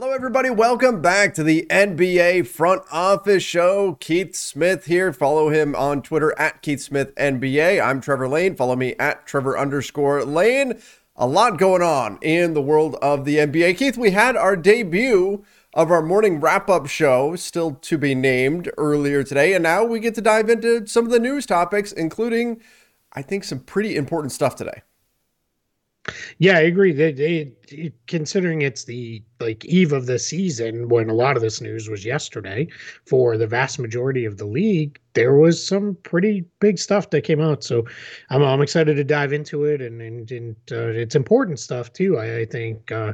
Hello, everybody. Welcome back to the NBA Front Office Show. Keith Smith here. Follow him on Twitter at Keith Smith NBA. I'm Trevor Lane. Follow me at Trevor underscore Lane. A lot going on in the world of the NBA. Keith, we had our debut of our morning wrap up show, still to be named, earlier today. And now we get to dive into some of the news topics, including, I think, some pretty important stuff today. Yeah, I agree. They, they, considering it's the like eve of the season when a lot of this news was yesterday for the vast majority of the league, there was some pretty big stuff that came out. So I'm, I'm excited to dive into it, and and, and uh, it's important stuff too. I, I think. Uh,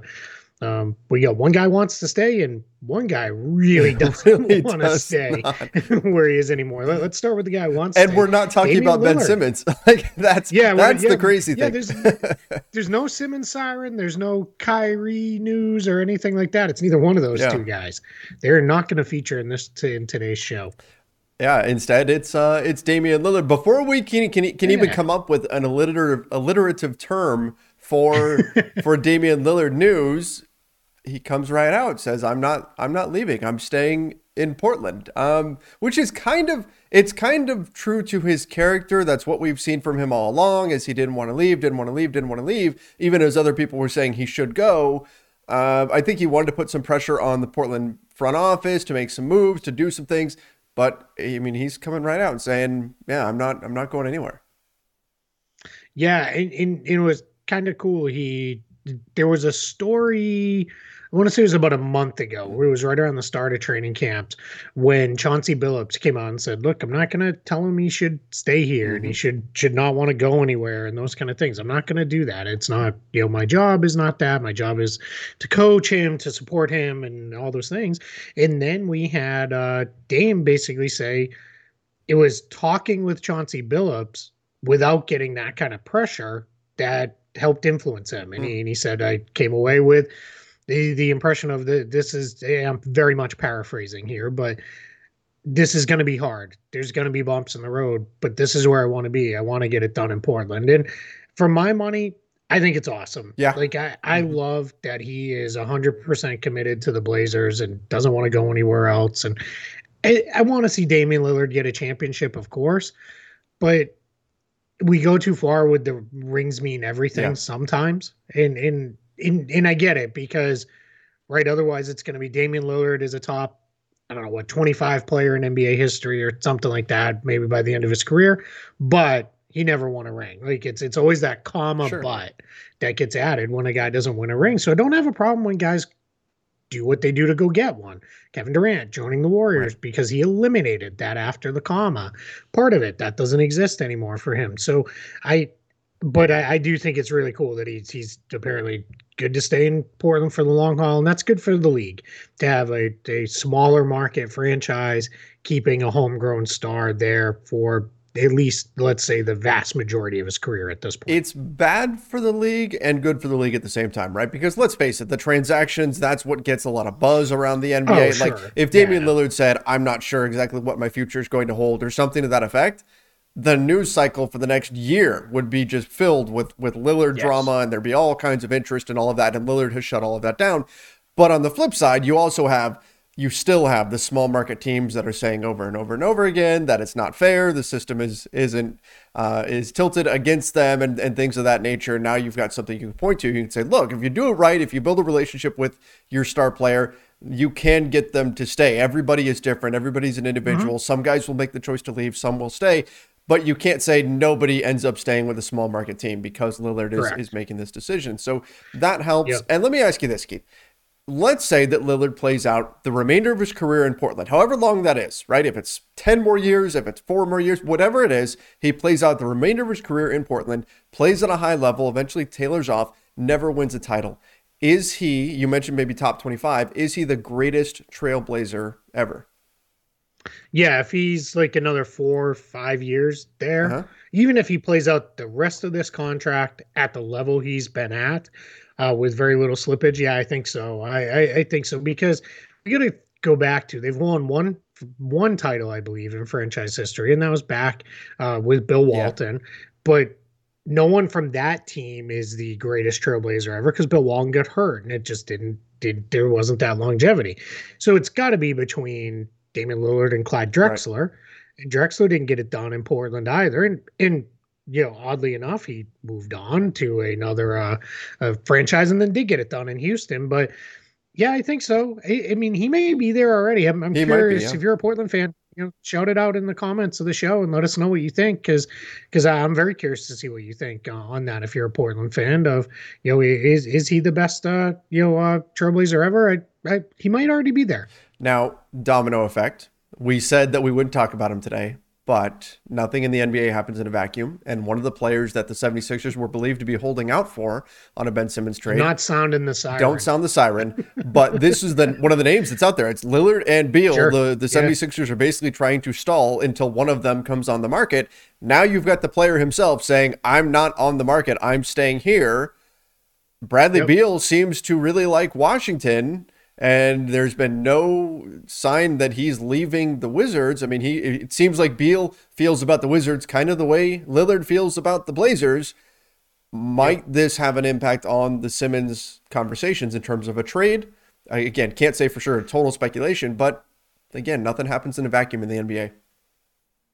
um, we got one guy wants to stay, and one guy really doesn't really want to stay where he is anymore. Let, us start with the guy who wants. And we're not talking Damian about Lillard. Ben Simmons. like that's yeah, that's yeah, the crazy yeah, thing. There's, there's no Simmons siren. There's no Kyrie news or anything like that. It's neither one of those yeah. two guys. They're not going to feature in this t- in today's show. Yeah, instead it's uh it's Damian Lillard. Before we can can, can yeah. even come up with an alliterative alliterative term for for Damian Lillard news, he comes right out says I'm not I'm not leaving. I'm staying in Portland. Um, which is kind of it's kind of true to his character. That's what we've seen from him all along. Is he didn't want to leave, didn't want to leave, didn't want to leave, even as other people were saying he should go. Uh, I think he wanted to put some pressure on the Portland front office to make some moves, to do some things. But I mean, he's coming right out and saying, "Yeah, I'm not. I'm not going anywhere." Yeah, and, and it was kind of cool. He there was a story I want to say it was about a month ago. It was right around the start of training camps when Chauncey Billups came out and said, "Look, I'm not going to tell him he should stay here mm-hmm. and he mm-hmm. should should not want to go anywhere and those kind of things. I'm not going to do that. It's not, you know, my job is not that. My job is to coach him, to support him, and all those things." And then we had uh, Dame basically say it was talking with Chauncey Billups without getting that kind of pressure that helped influence him. And, mm. he, and he said, I came away with the the impression of the this is I'm very much paraphrasing here, but this is going to be hard. There's going to be bumps in the road, but this is where I want to be. I want to get it done in Portland. And for my money, I think it's awesome. Yeah. Like I, I mm-hmm. love that he is 100% committed to the Blazers and doesn't want to go anywhere else. And I, I want to see Damian Lillard get a championship, of course, but we go too far with the rings mean everything yeah. sometimes. And, and and, and I get it because, right, otherwise it's going to be Damian Lillard is a top, I don't know, what, 25 player in NBA history or something like that, maybe by the end of his career. But he never won a ring. Like it's it's always that comma sure. but that gets added when a guy doesn't win a ring. So I don't have a problem when guys do what they do to go get one. Kevin Durant joining the Warriors right. because he eliminated that after the comma part of it. That doesn't exist anymore for him. So I but I, I, do think it's really cool that he's he's apparently good to stay in Portland for the long haul, and that's good for the league to have a, a smaller market franchise keeping a homegrown star there for at least let's say the vast majority of his career at this point. It's bad for the league and good for the league at the same time, right? Because let's face it, the transactions, that's what gets a lot of buzz around the NBA. Oh, sure. Like if Damian yeah. Lillard said, I'm not sure exactly what my future is going to hold or something to that effect, the news cycle for the next year would be just filled with with Lillard yes. drama and there'd be all kinds of interest and all of that and Lillard has shut all of that down. But on the flip side, you also have you still have the small market teams that are saying over and over and over again that it's not fair, the system is isn't uh, is tilted against them and, and things of that nature. Now you've got something you can point to. You can say, look, if you do it right, if you build a relationship with your star player, you can get them to stay. Everybody is different. Everybody's an individual. Mm-hmm. Some guys will make the choice to leave, some will stay. But you can't say nobody ends up staying with a small market team because Lillard is, is making this decision. So that helps. Yep. And let me ask you this, Keith. Let's say that Lillard plays out the remainder of his career in Portland, however long that is, right? If it's 10 more years, if it's four more years, whatever it is, he plays out the remainder of his career in Portland, plays at a high level, eventually tailors off, never wins a title. Is he, you mentioned maybe top 25, is he the greatest trailblazer ever? Yeah, if he's like another four or five years there, uh-huh. even if he plays out the rest of this contract at the level he's been at, uh, with very little slippage, yeah, I think so. I, I, I think so because we got to go back to they've won one one title, I believe, in franchise history, and that was back uh, with Bill Walton. Yeah. But no one from that team is the greatest trailblazer ever because Bill Walton got hurt and it just didn't did, there wasn't that longevity. So it's got to be between Damian Lillard and Clyde Drexler. Right. And Drexler didn't get it done in Portland either. And and you know, oddly enough, he moved on to another uh, franchise and then did get it done in Houston. But yeah, I think so. I, I mean, he may be there already. I'm, I'm curious be, yeah. if you're a Portland fan, you know, shout it out in the comments of the show and let us know what you think because because I'm very curious to see what you think uh, on that. If you're a Portland fan of, you know, is is he the best uh, you know uh, Trailblazer ever? I, I, he might already be there. Now, domino effect. We said that we wouldn't talk about him today but nothing in the NBA happens in a vacuum. And one of the players that the 76ers were believed to be holding out for on a Ben Simmons trade. Not sounding the siren. Don't sound the siren. but this is the one of the names that's out there. It's Lillard and Beal. Sure. The, the 76ers yeah. are basically trying to stall until one of them comes on the market. Now you've got the player himself saying, I'm not on the market. I'm staying here. Bradley yep. Beal seems to really like Washington and there's been no sign that he's leaving the Wizards. I mean, he it seems like Beal feels about the Wizards kind of the way Lillard feels about the Blazers. Might this have an impact on the Simmons conversations in terms of a trade? I, again, can't say for sure, total speculation, but again, nothing happens in a vacuum in the NBA.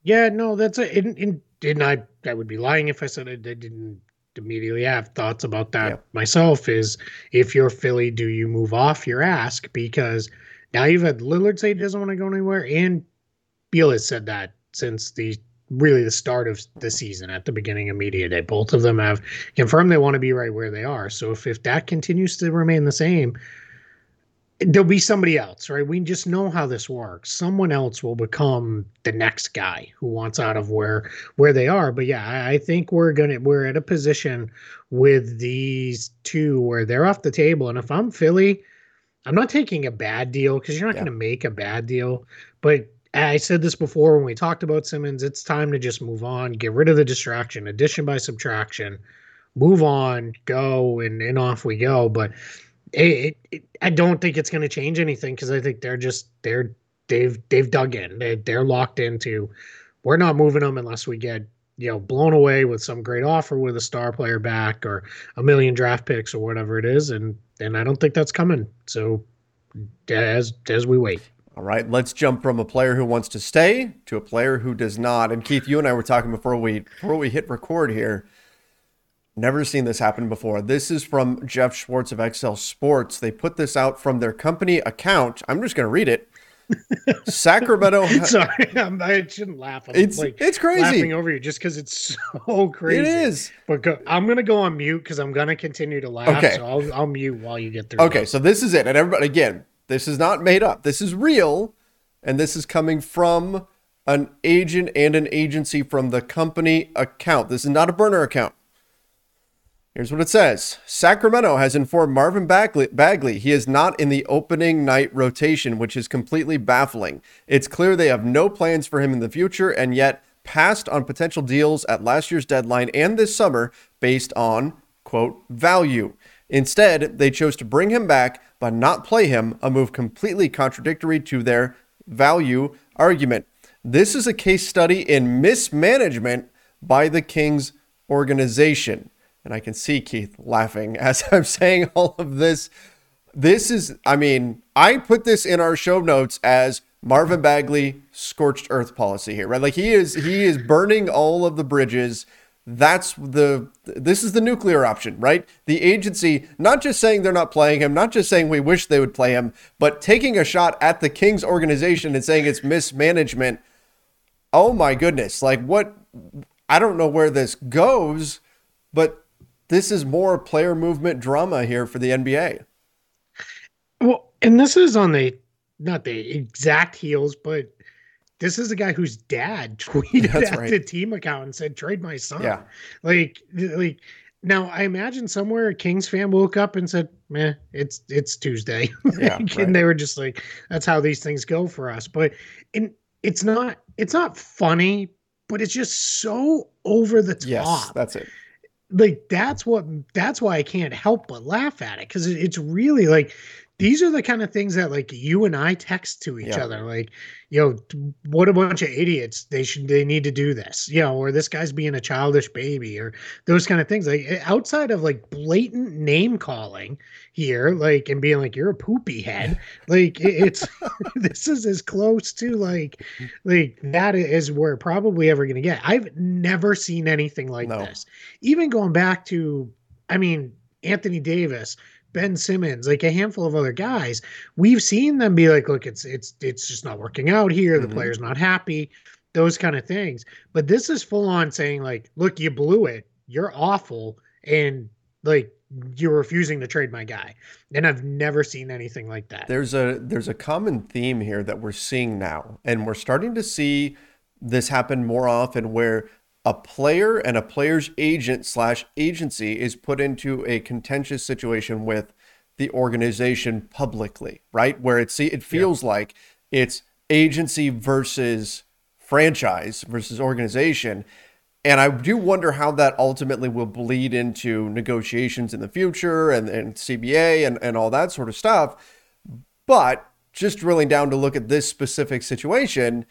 Yeah, no, that's a. And, and I, I would be lying if I said I didn't immediately have thoughts about that yeah. myself is if you're Philly, do you move off your ask? Because now you've had Lillard say he doesn't want to go anywhere, and Beal has said that since the really the start of the season at the beginning of media day. Both of them have confirmed they want to be right where they are. So if, if that continues to remain the same, there'll be somebody else, right? We just know how this works. Someone else will become the next guy who wants out of where where they are. But yeah, I, I think we're gonna we're at a position with these two where they're off the table. And if I'm Philly, I'm not taking a bad deal because you're not yeah. going to make a bad deal. But I said this before when we talked about Simmons. It's time to just move on, get rid of the distraction, addition by subtraction, move on, go, and and off we go. But it, it, I don't think it's going to change anything because I think they're just they're they've they've dug in. They, they're locked into. We're not moving them unless we get you know blown away with some great offer with a star player back or a million draft picks or whatever it is, and and I don't think that's coming. So as as we wait. All right, let's jump from a player who wants to stay to a player who does not. And Keith, you and I were talking before we before we hit record here. Never seen this happen before. This is from Jeff Schwartz of Excel Sports. They put this out from their company account. I'm just going to read it. Sacramento. Sorry, I'm, I should not laugh. I'm it's like it's crazy laughing over you just because it's so crazy. It is. But go, I'm gonna go on mute because I'm gonna continue to laugh. Okay. So I'll, I'll mute while you get through. Okay, so this is it, and everybody again, this is not made up. This is real, and this is coming from an agent and an agency from the company account. This is not a burner account. Here's what it says Sacramento has informed Marvin Bagley, Bagley, he is not in the opening night rotation, which is completely baffling. It's clear they have no plans for him in the future and yet passed on potential deals at last year's deadline and this summer based on, quote, value. Instead, they chose to bring him back but not play him, a move completely contradictory to their value argument. This is a case study in mismanagement by the Kings organization. And I can see Keith laughing as I'm saying all of this. This is, I mean, I put this in our show notes as Marvin Bagley scorched earth policy here, right? Like he is, he is burning all of the bridges. That's the, this is the nuclear option, right? The agency, not just saying they're not playing him, not just saying we wish they would play him, but taking a shot at the Kings organization and saying it's mismanagement. Oh my goodness. Like what, I don't know where this goes, but this is more player movement drama here for the NBA. Well, and this is on the not the exact heels, but this is a guy whose dad tweeted That's at right. the team account and said, "Trade my son." Yeah, like like. Now I imagine somewhere a Kings fan woke up and said, "Man, it's it's Tuesday," yeah, right. and they were just like, "That's how these things go for us." But and it's not it's not funny, but it's just so over the top. Yes, that's it like that's what that's why I can't help but laugh at it because it's really like these are the kind of things that like you and I text to each yeah. other like you know what a bunch of idiots. They should they need to do this. You know or this guy's being a childish baby or those kind of things. Like eh, outside of like blatant name calling here like and being like you're a poopy head like it's this is as close to like like that is where probably ever going to get. I've never seen anything like no. this. Even going back to I mean Anthony Davis Ben Simmons, like a handful of other guys, we've seen them be like, look, it's it's it's just not working out here. The mm-hmm. player's not happy, those kind of things. But this is full on saying, like, look, you blew it. You're awful. And like you're refusing to trade my guy. And I've never seen anything like that. There's a there's a common theme here that we're seeing now. And we're starting to see this happen more often where a player and a player's agent slash agency is put into a contentious situation with the organization publicly, right? Where it's it feels yeah. like it's agency versus franchise versus organization. And I do wonder how that ultimately will bleed into negotiations in the future and, and CBA and, and all that sort of stuff. But just drilling down to look at this specific situation,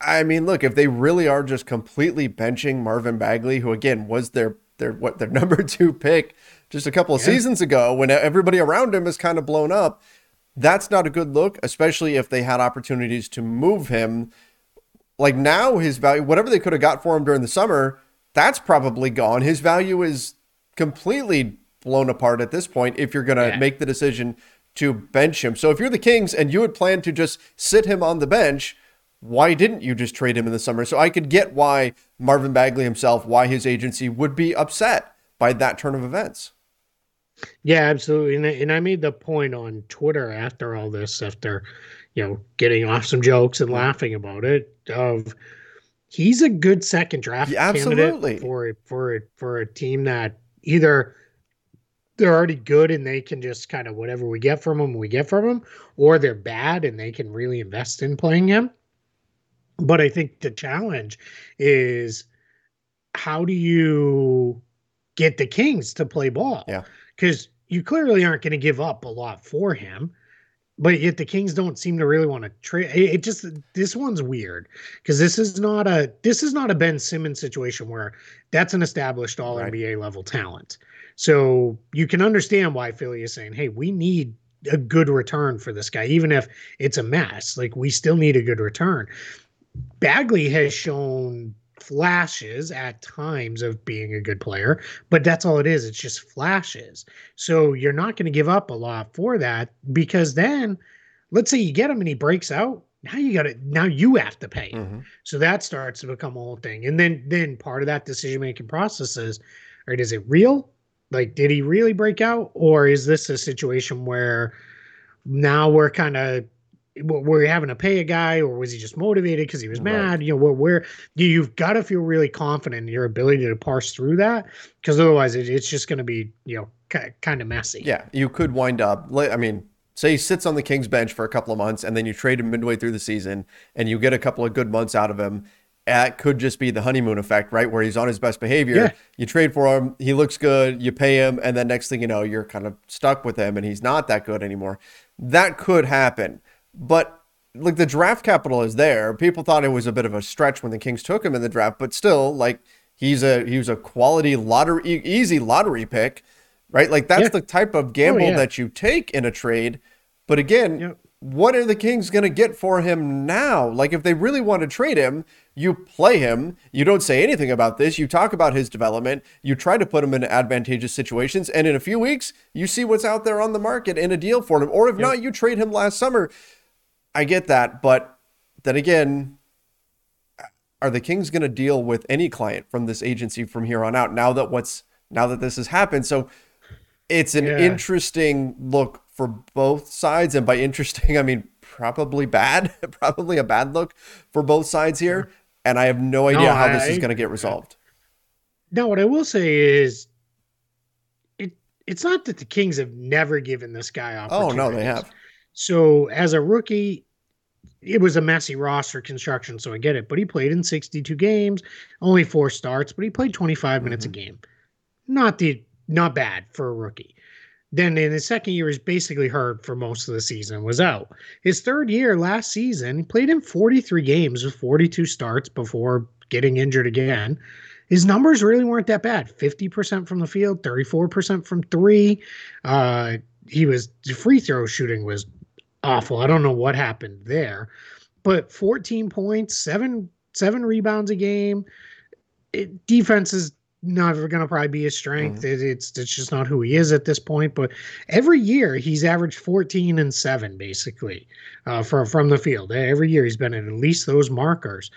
I mean, look, if they really are just completely benching Marvin Bagley, who again was their their what their number two pick just a couple of yeah. seasons ago, when everybody around him is kind of blown up, that's not a good look, especially if they had opportunities to move him. Like now, his value, whatever they could have got for him during the summer, that's probably gone. His value is completely blown apart at this point. If you're going to yeah. make the decision to bench him, so if you're the Kings and you had planned to just sit him on the bench why didn't you just trade him in the summer? So I could get why Marvin Bagley himself, why his agency would be upset by that turn of events. Yeah, absolutely. And, and I made the point on Twitter after all this, after, you know, getting off some jokes and mm-hmm. laughing about it, of he's a good second draft yeah, candidate for for for a team that either they're already good and they can just kind of whatever we get from them, we get from them, or they're bad and they can really invest in playing him. But I think the challenge is how do you get the Kings to play ball? Yeah. Because you clearly aren't going to give up a lot for him, but yet the Kings don't seem to really want to trade. It just this one's weird because this is not a this is not a Ben Simmons situation where that's an established All right. NBA level talent. So you can understand why Philly is saying, "Hey, we need a good return for this guy, even if it's a mess. Like we still need a good return." Bagley has shown flashes at times of being a good player, but that's all it is. It's just flashes. So you're not going to give up a lot for that because then let's say you get him and he breaks out. Now you got to now you have to pay. Mm-hmm. So that starts to become a whole thing. And then then part of that decision making process is, all right, is it real? Like, did he really break out? Or is this a situation where now we're kind of were you having to pay a guy or was he just motivated because he was mad right. you know where, where you've got to feel really confident in your ability to parse through that because otherwise it, it's just going to be you know kind of messy yeah you could wind up i mean say he sits on the king's bench for a couple of months and then you trade him midway through the season and you get a couple of good months out of him that could just be the honeymoon effect, right? Where he's on his best behavior. Yeah. You trade for him, he looks good, you pay him, and then next thing you know, you're kind of stuck with him and he's not that good anymore. That could happen. But like the draft capital is there. People thought it was a bit of a stretch when the Kings took him in the draft, but still, like he's a he was a quality lottery easy lottery pick, right? Like that's yeah. the type of oh, gamble oh, yeah. that you take in a trade. But again, what are the Kings going to get for him now? Like if they really want to trade him, you play him. You don't say anything about this. You talk about his development. You try to put him in advantageous situations, and in a few weeks, you see what's out there on the market in a deal for him. Or if not, you trade him last summer I get that, but then again, are the Kings going to deal with any client from this agency from here on out? Now that what's now that this has happened, so it's an yeah. interesting look for both sides, and by interesting, I mean probably bad, probably a bad look for both sides here. And I have no idea no, how I, this is going to get resolved. Now, what I will say is, it it's not that the Kings have never given this guy opportunities. Oh no, they have. So as a rookie, it was a messy roster construction, so I get it. But he played in 62 games, only four starts, but he played 25 minutes mm-hmm. a game. Not the not bad for a rookie. Then in his second year, he's basically hurt for most of the season, was out. His third year last season, he played in 43 games with 42 starts before getting injured again. His numbers really weren't that bad 50% from the field, 34% from three. Uh, he was free throw shooting was awful. I don't know what happened there, but 14 points, seven seven rebounds a game. It, defense is never going to probably be his strength. Mm-hmm. It, it's it's just not who he is at this point. But every year he's averaged 14 and seven basically uh, from from the field. Every year he's been at at least those markers.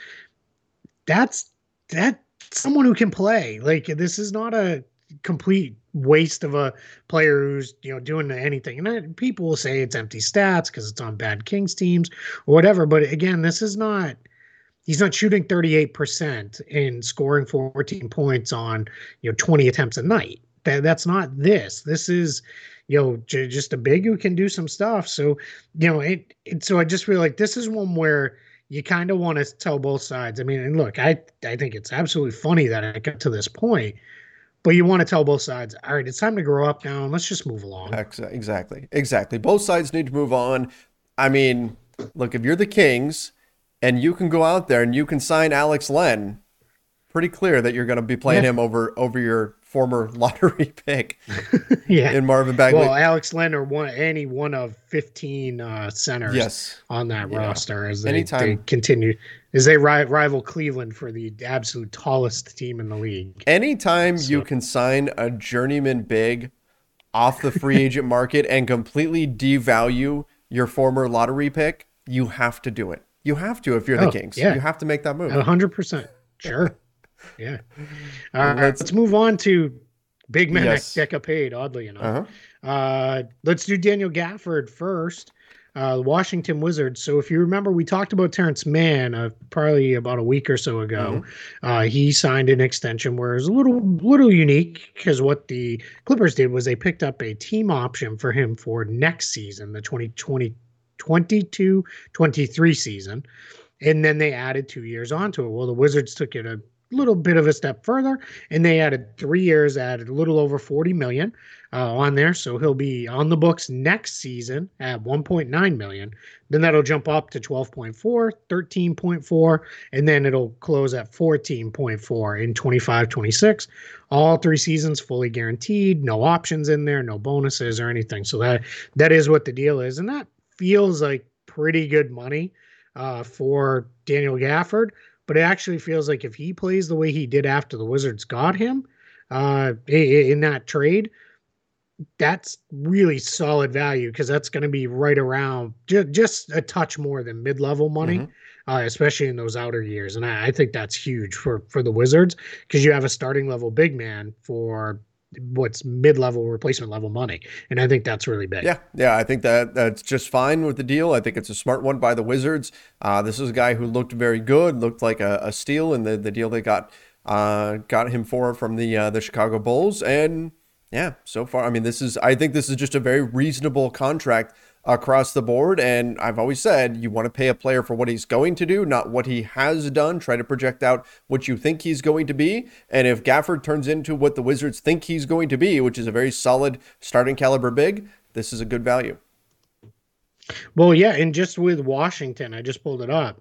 That's that someone who can play. Like this is not a complete waste of a player who's you know doing anything. And people will say it's empty stats because it's on bad Kings teams or whatever. But again, this is not. He's not shooting 38% and scoring 14 points on you know 20 attempts a night. That that's not this. This is you know j- just a big who can do some stuff. So you know it, it. So I just feel like this is one where you kind of want to tell both sides. I mean, and look, I I think it's absolutely funny that I got to this point, but you want to tell both sides, all right, it's time to grow up now and let's just move along. Exactly. Exactly. Both sides need to move on. I mean, look, if you're the Kings and you can go out there and you can sign Alex Len, pretty clear that you're going to be playing yeah. him over over your former lottery pick. yeah, in Marvin Bagley. Well, Alex Leonard one any one of fifteen uh, centers. Yes. on that yeah. roster as they, Anytime. they continue as they ri- rival Cleveland for the absolute tallest team in the league. Anytime so. you can sign a journeyman big off the free agent market and completely devalue your former lottery pick, you have to do it. You have to if you're oh, the Kings. Yeah. You have to make that move. hundred percent. Sure. Yeah. All right. Let's, let's move on to big man yes. paid. Oddly enough, uh-huh. uh, let's do Daniel Gafford first. Uh, Washington Wizards. So if you remember, we talked about Terrence Mann uh, probably about a week or so ago. Mm-hmm. Uh, he signed an extension where it's a little little unique because what the Clippers did was they picked up a team option for him for next season, the 2020 22 23 season. And then they added two years onto it. Well, the Wizards took it a little bit of a step further, and they added three years, added a little over 40 million uh, on there. So he'll be on the books next season at 1.9 million. Then that'll jump up to 12.4, 13.4, and then it'll close at 14.4 in 25, 26. All three seasons fully guaranteed, no options in there, no bonuses or anything. So that that is what the deal is, and that feels like pretty good money uh, for Daniel Gafford but it actually feels like if he plays the way he did after the Wizards got him uh, in that trade, that's really solid value because that's going to be right around ju- just a touch more than mid-level money, mm-hmm. uh, especially in those outer years. And I, I think that's huge for for the Wizards because you have a starting level big man for what's mid-level replacement level money. And i think that's really big. Yeah yeah i think that that's just fine with the deal. I think it's a smart one by the wizards. Uh, this is a guy who looked very good looked like a, a steal in the, the deal they got uh, got him for from the uh, the chicago bulls. And yeah so far i mean this is i think this is just a very reasonable contract across the board. And I've always said you want to pay a player for what he's going to do, not what he has done. Try to project out what you think he's going to be. And if Gafford turns into what the Wizards think he's going to be, which is a very solid starting caliber big, this is a good value. Well, yeah, and just with Washington, I just pulled it up.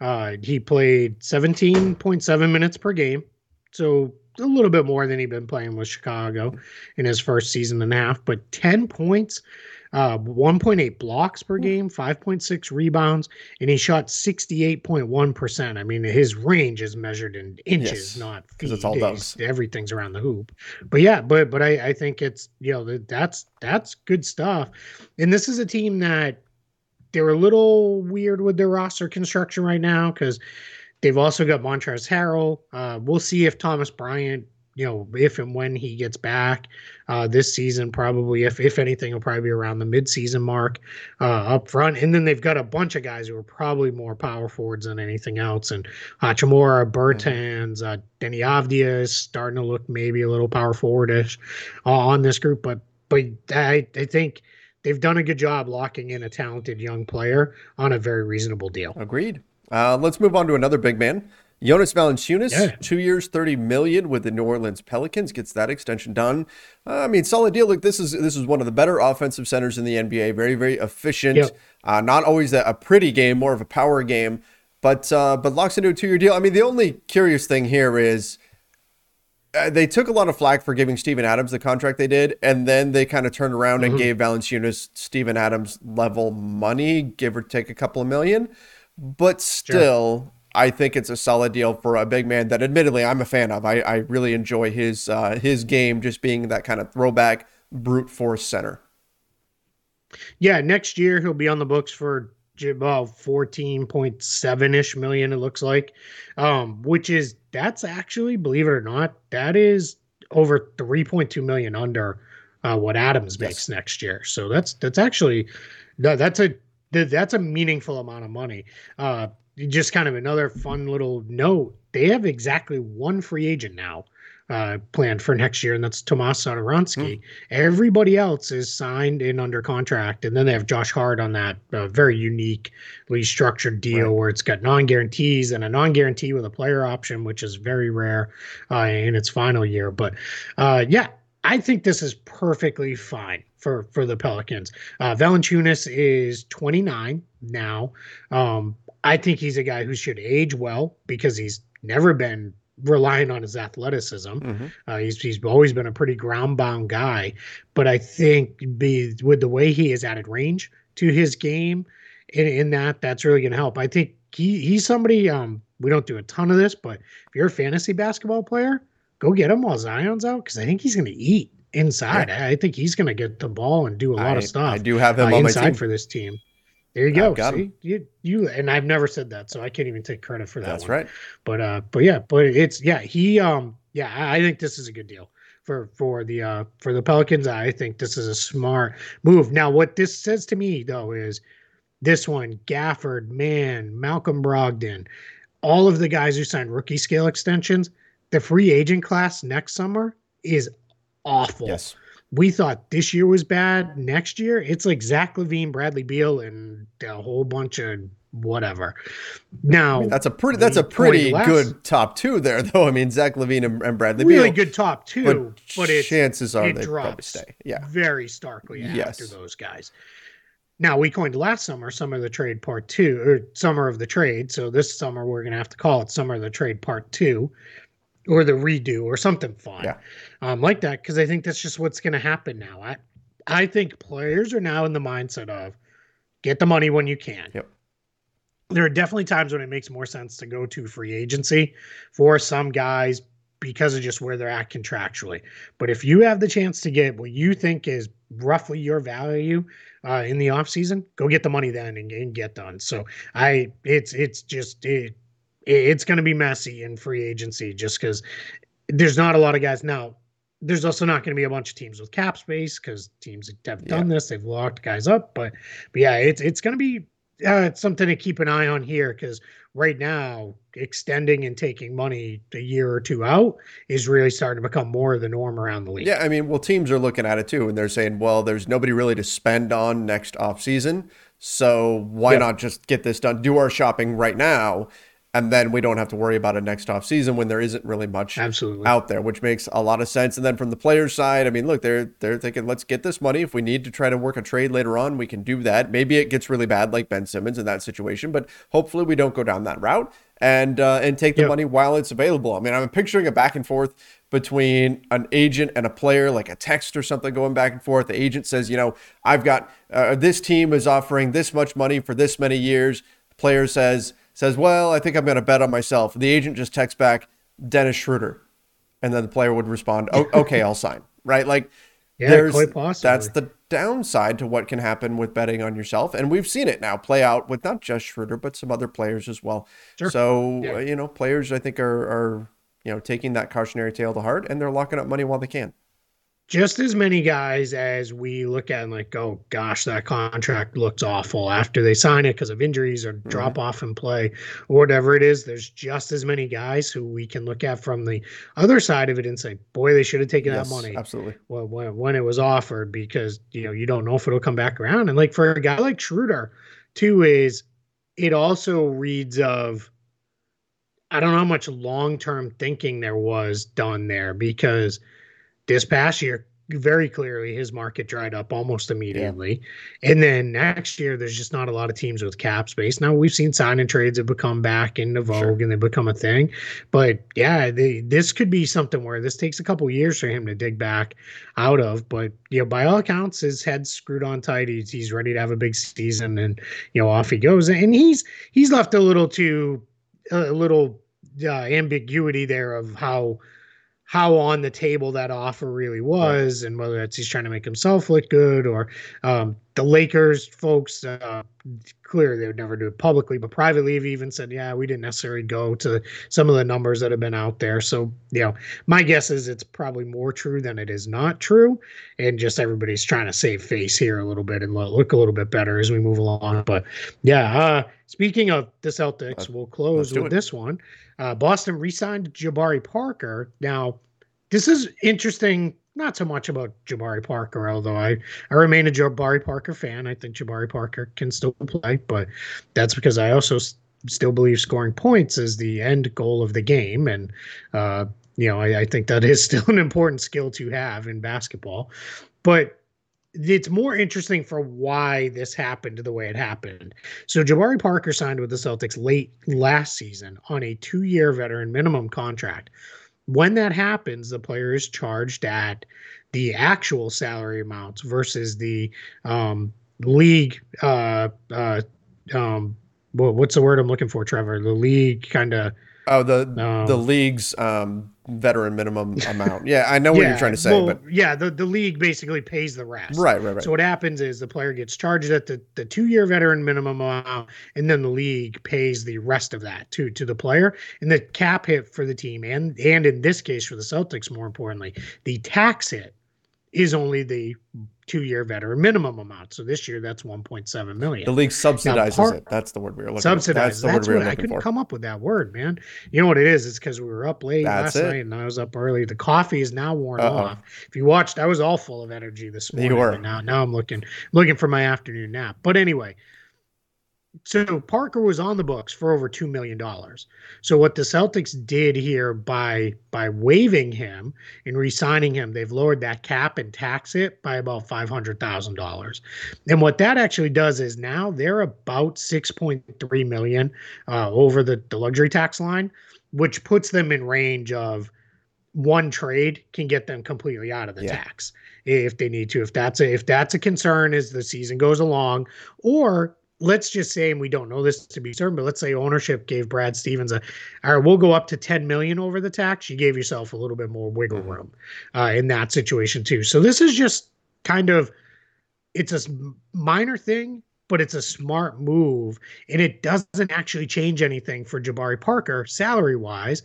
Uh, he played 17.7 minutes per game. So a little bit more than he'd been playing with Chicago in his first season and a half, but 10 points uh, 1.8 blocks per hmm. game, 5.6 rebounds, and he shot 68.1%. I mean, his range is measured in inches, yes, not feet. It's all those. Everything's around the hoop. But yeah, but but I, I think it's you know that's that's good stuff. And this is a team that they're a little weird with their roster construction right now because they've also got Montrezl Harrell. Uh, we'll see if Thomas Bryant you know, if and when he gets back uh, this season, probably if if anything, will probably be around the midseason mark uh, up front. And then they've got a bunch of guys who are probably more power forwards than anything else. And Hachimura, Bertans, uh, Deni Avdija is starting to look maybe a little power forwardish uh, on this group. But but I I think they've done a good job locking in a talented young player on a very reasonable deal. Agreed. Uh, let's move on to another big man. Jonas Valanciunas, yeah. two years, thirty million with the New Orleans Pelicans, gets that extension done. Uh, I mean, solid deal. Look, this is this is one of the better offensive centers in the NBA. Very, very efficient. Yep. Uh, not always a, a, pretty game, more of a power game, but uh, but locks into a two year deal. I mean, the only curious thing here is uh, they took a lot of flack for giving Steven Adams the contract they did, and then they kind of turned around mm-hmm. and gave Valanciunas Steven Adams level money, give or take a couple of million. But still, sure. I think it's a solid deal for a big man that, admittedly, I'm a fan of. I, I really enjoy his uh, his game, just being that kind of throwback brute force center. Yeah, next year he'll be on the books for about 14.7 ish million, it looks like, um, which is that's actually, believe it or not, that is over 3.2 million under uh, what Adams makes yes. next year. So that's that's actually that's a that's a meaningful amount of money. Uh, just kind of another fun little note. They have exactly one free agent now uh, planned for next year, and that's Tomas Satoransky. Mm. Everybody else is signed in under contract, and then they have Josh Hart on that uh, very uniquely structured deal right. where it's got non guarantees and a non guarantee with a player option, which is very rare uh, in its final year. But uh, yeah, I think this is perfectly fine for for the Pelicans. Uh, Valanciunas is 29 now. Um, I think he's a guy who should age well because he's never been relying on his athleticism. Mm-hmm. Uh, he's he's always been a pretty ground bound guy, but I think be with the way he has added range to his game, in, in that that's really going to help. I think he he's somebody. Um, we don't do a ton of this, but if you're a fantasy basketball player, go get him while Zion's out because I think he's going to eat inside. Yeah. I think he's going to get the ball and do a lot I, of stuff. I do have him uh, inside for this team. There you go. See, you you and I've never said that, so I can't even take credit for that. That's one. right. But uh, but yeah, but it's yeah he um yeah I think this is a good deal for for the uh for the Pelicans. I think this is a smart move. Now, what this says to me though is this one Gafford, Mann, Malcolm Brogdon, all of the guys who signed rookie scale extensions. The free agent class next summer is awful. Yes we thought this year was bad. Next year, it's like Zach LaVine, Bradley Beal, and a whole bunch of whatever. Now I mean, that's a pretty that's a pretty good top two there, though. I mean, Zach LaVine and, and Bradley really Beal, good top two, but, but it, chances are it they probably stay. Yeah, very starkly yes. after those guys. Now we coined last summer summer of the trade part two or summer of the trade. So this summer we're gonna have to call it summer of the trade part two or the redo or something fun yeah. um, like that because I think that's just what's going to happen now. I I think players are now in the mindset of get the money when you can. Yep. There are definitely times when it makes more sense to go to free agency for some guys because of just where they're at contractually. But if you have the chance to get what you think is roughly your value uh, in the offseason, go get the money then and, and get done. So I it's it's just it it's going to be messy in free agency just because there's not a lot of guys now. There's also not going to be a bunch of teams with cap space because teams have done yeah. this. They've locked guys up, but but yeah, it's it's going to be uh, something to keep an eye on here because right now extending and taking money a year or two out is really starting to become more of the norm around the league. Yeah, I mean, well, teams are looking at it too, and they're saying, well, there's nobody really to spend on next off season, so why not just get this done? Do our shopping right now and then we don't have to worry about it next off season when there isn't really much Absolutely. out there, which makes a lot of sense. And then from the players' side, I mean, look, they're they're thinking, let's get this money. If we need to try to work a trade later on, we can do that. Maybe it gets really bad, like Ben Simmons in that situation, but hopefully we don't go down that route and uh, and take the yep. money while it's available. I mean, I'm picturing a back and forth between an agent and a player, like a text or something going back and forth. The agent says, you know, I've got uh, this team is offering this much money for this many years. The player says says, Well, I think I'm going to bet on myself. The agent just texts back, Dennis Schroeder. And then the player would respond, oh, Okay, I'll sign. Right? Like, yeah, there's, quite possibly. That's the downside to what can happen with betting on yourself. And we've seen it now play out with not just Schroeder, but some other players as well. Sure. So, yeah. uh, you know, players I think are, are, you know, taking that cautionary tale to heart and they're locking up money while they can just as many guys as we look at and like, oh gosh, that contract looks awful after they sign it because of injuries or mm-hmm. drop off in play or whatever it is. There's just as many guys who we can look at from the other side of it and say, boy, they should have taken yes, that money. Absolutely. When, when, when it was offered because, you know, you don't know if it'll come back around. And like for a guy like Schroeder, too, is it also reads of I don't know how much long term thinking there was done there because this past year, very clearly his market dried up almost immediately. Yeah. And then next year, there's just not a lot of teams with cap space. Now we've seen sign and trades have become back into vogue sure. and they become a thing. But yeah, they, this could be something where this takes a couple years for him to dig back out of. But you know, by all accounts, his head's screwed on tight. He's, he's ready to have a big season, and you know, off he goes. And he's he's left a little too a little uh, ambiguity there of how how on the table that offer really was, right. and whether that's he's trying to make himself look good or um, the Lakers folks. Uh, clearly, they would never do it publicly, but privately, have even said, "Yeah, we didn't necessarily go to some of the numbers that have been out there." So, you know, my guess is it's probably more true than it is not true, and just everybody's trying to save face here a little bit and look a little bit better as we move along. But yeah, uh, speaking of the Celtics, we'll close with it. this one. Uh, Boston re-signed Jabari Parker. Now, this is interesting. Not so much about Jabari Parker, although I, I remain a Jabari Parker fan. I think Jabari Parker can still play, but that's because I also s- still believe scoring points is the end goal of the game, and uh, you know I, I think that is still an important skill to have in basketball. But it's more interesting for why this happened the way it happened. So Jabari Parker signed with the Celtics late last season on a two-year veteran minimum contract. When that happens, the player is charged at the actual salary amounts versus the um, league. Uh, uh, um, what's the word I'm looking for, Trevor? The league kind of. Oh, the um, the league's um, veteran minimum amount. Yeah, I know what yeah, you're trying to say, well, but yeah, the, the league basically pays the rest. Right, right, right. So what happens is the player gets charged at the, the two year veteran minimum amount, and then the league pays the rest of that to to the player. And the cap hit for the team, and and in this case for the Celtics, more importantly, the tax hit is only the two year veteran minimum amount. So this year that's 1.7 million. The league subsidizes part, it. That's the word we were looking subsidizes. That's, that's what I couldn't for. come up with that word, man. You know what it is? It's because we were up late that's last it. night and I was up early. The coffee is now worn Uh-oh. off. If you watched, I was all full of energy this morning. You were. Now, now I'm looking looking for my afternoon nap. But anyway, so Parker was on the books for over two million dollars. So what the Celtics did here by by waiving him and re-signing him, they've lowered that cap and tax it by about five hundred thousand dollars. And what that actually does is now they're about six point three million uh, over the, the luxury tax line, which puts them in range of one trade can get them completely out of the yeah. tax if they need to if that's a if that's a concern as the season goes along or let's just say, and we don't know this to be certain, but let's say ownership gave Brad Stevens a, all right, we'll go up to 10 million over the tax. You gave yourself a little bit more wiggle mm-hmm. room uh, in that situation too. So this is just kind of, it's a minor thing, but it's a smart move, and it doesn't actually change anything for Jabari Parker salary wise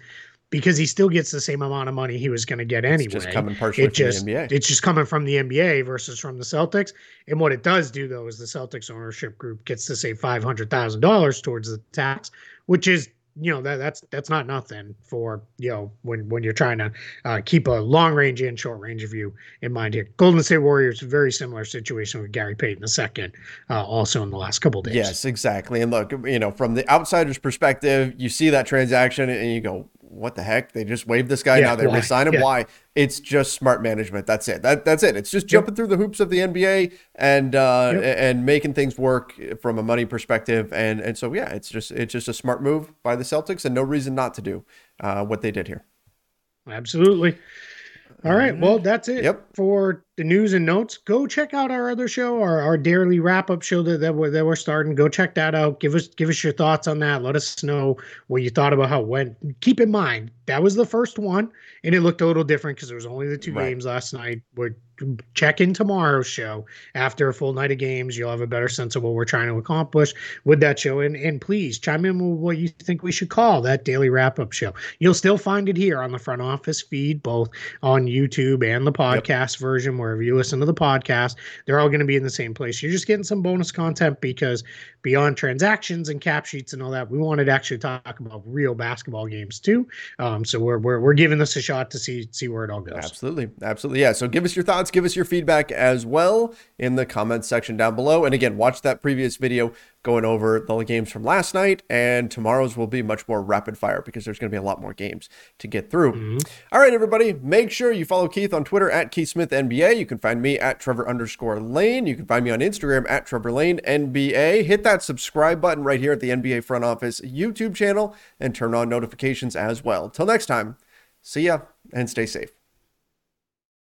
because he still gets the same amount of money he was going to get anyway. It's just coming partially it just, NBA. It's just coming from the NBA versus from the Celtics. And what it does do though is the Celtics ownership group gets to save five hundred thousand dollars towards the tax, which is you know that that's that's not nothing for you know when when you're trying to uh, keep a long range and short range view in mind here. Golden State Warriors very similar situation with Gary Payton II, uh, also in the last couple days. Yes, exactly. And look, you know, from the outsider's perspective, you see that transaction and you go, what the heck? They just waived this guy. Yeah, now they resign him. Yeah. Why? It's just smart management. That's it. That that's it. It's just jumping yep. through the hoops of the NBA and uh, yep. and making things work from a money perspective. And and so yeah, it's just it's just a smart move by the Celtics and no reason not to do uh, what they did here. Absolutely. All right. Well, that's it yep. for the news and notes. Go check out our other show, our, our daily wrap up show that, that we're, that we're starting. Go check that out. Give us give us your thoughts on that. Let us know what you thought about how it went. Keep in mind that was the first one, and it looked a little different because there was only the two right. games last night. We're check in tomorrow's show after a full night of games. You'll have a better sense of what we're trying to accomplish with that show. And and please chime in with what you think we should call that daily wrap up show. You'll still find it here on the front office feed, both on YouTube and the podcast yep. version, wherever you listen to the podcast. They're all going to be in the same place. You're just getting some bonus content because beyond transactions and cap sheets and all that, we wanted to actually talk about real basketball games too. Um, so we're, we're we're giving this a shot to see see where it all goes. Absolutely, absolutely, yeah. So give us your thoughts, give us your feedback as well in the comments section down below. And again, watch that previous video going over the games from last night, and tomorrow's will be much more rapid fire because there's going to be a lot more games to get through. Mm-hmm. All right, everybody, make sure you follow Keith on Twitter at Keith Smith NBA. You can find me at Trevor underscore Lane. You can find me on Instagram at Trevor Lane NBA. Hit that subscribe button right here at the NBA Front Office YouTube channel and turn on notifications as well. Till next time, see ya and stay safe.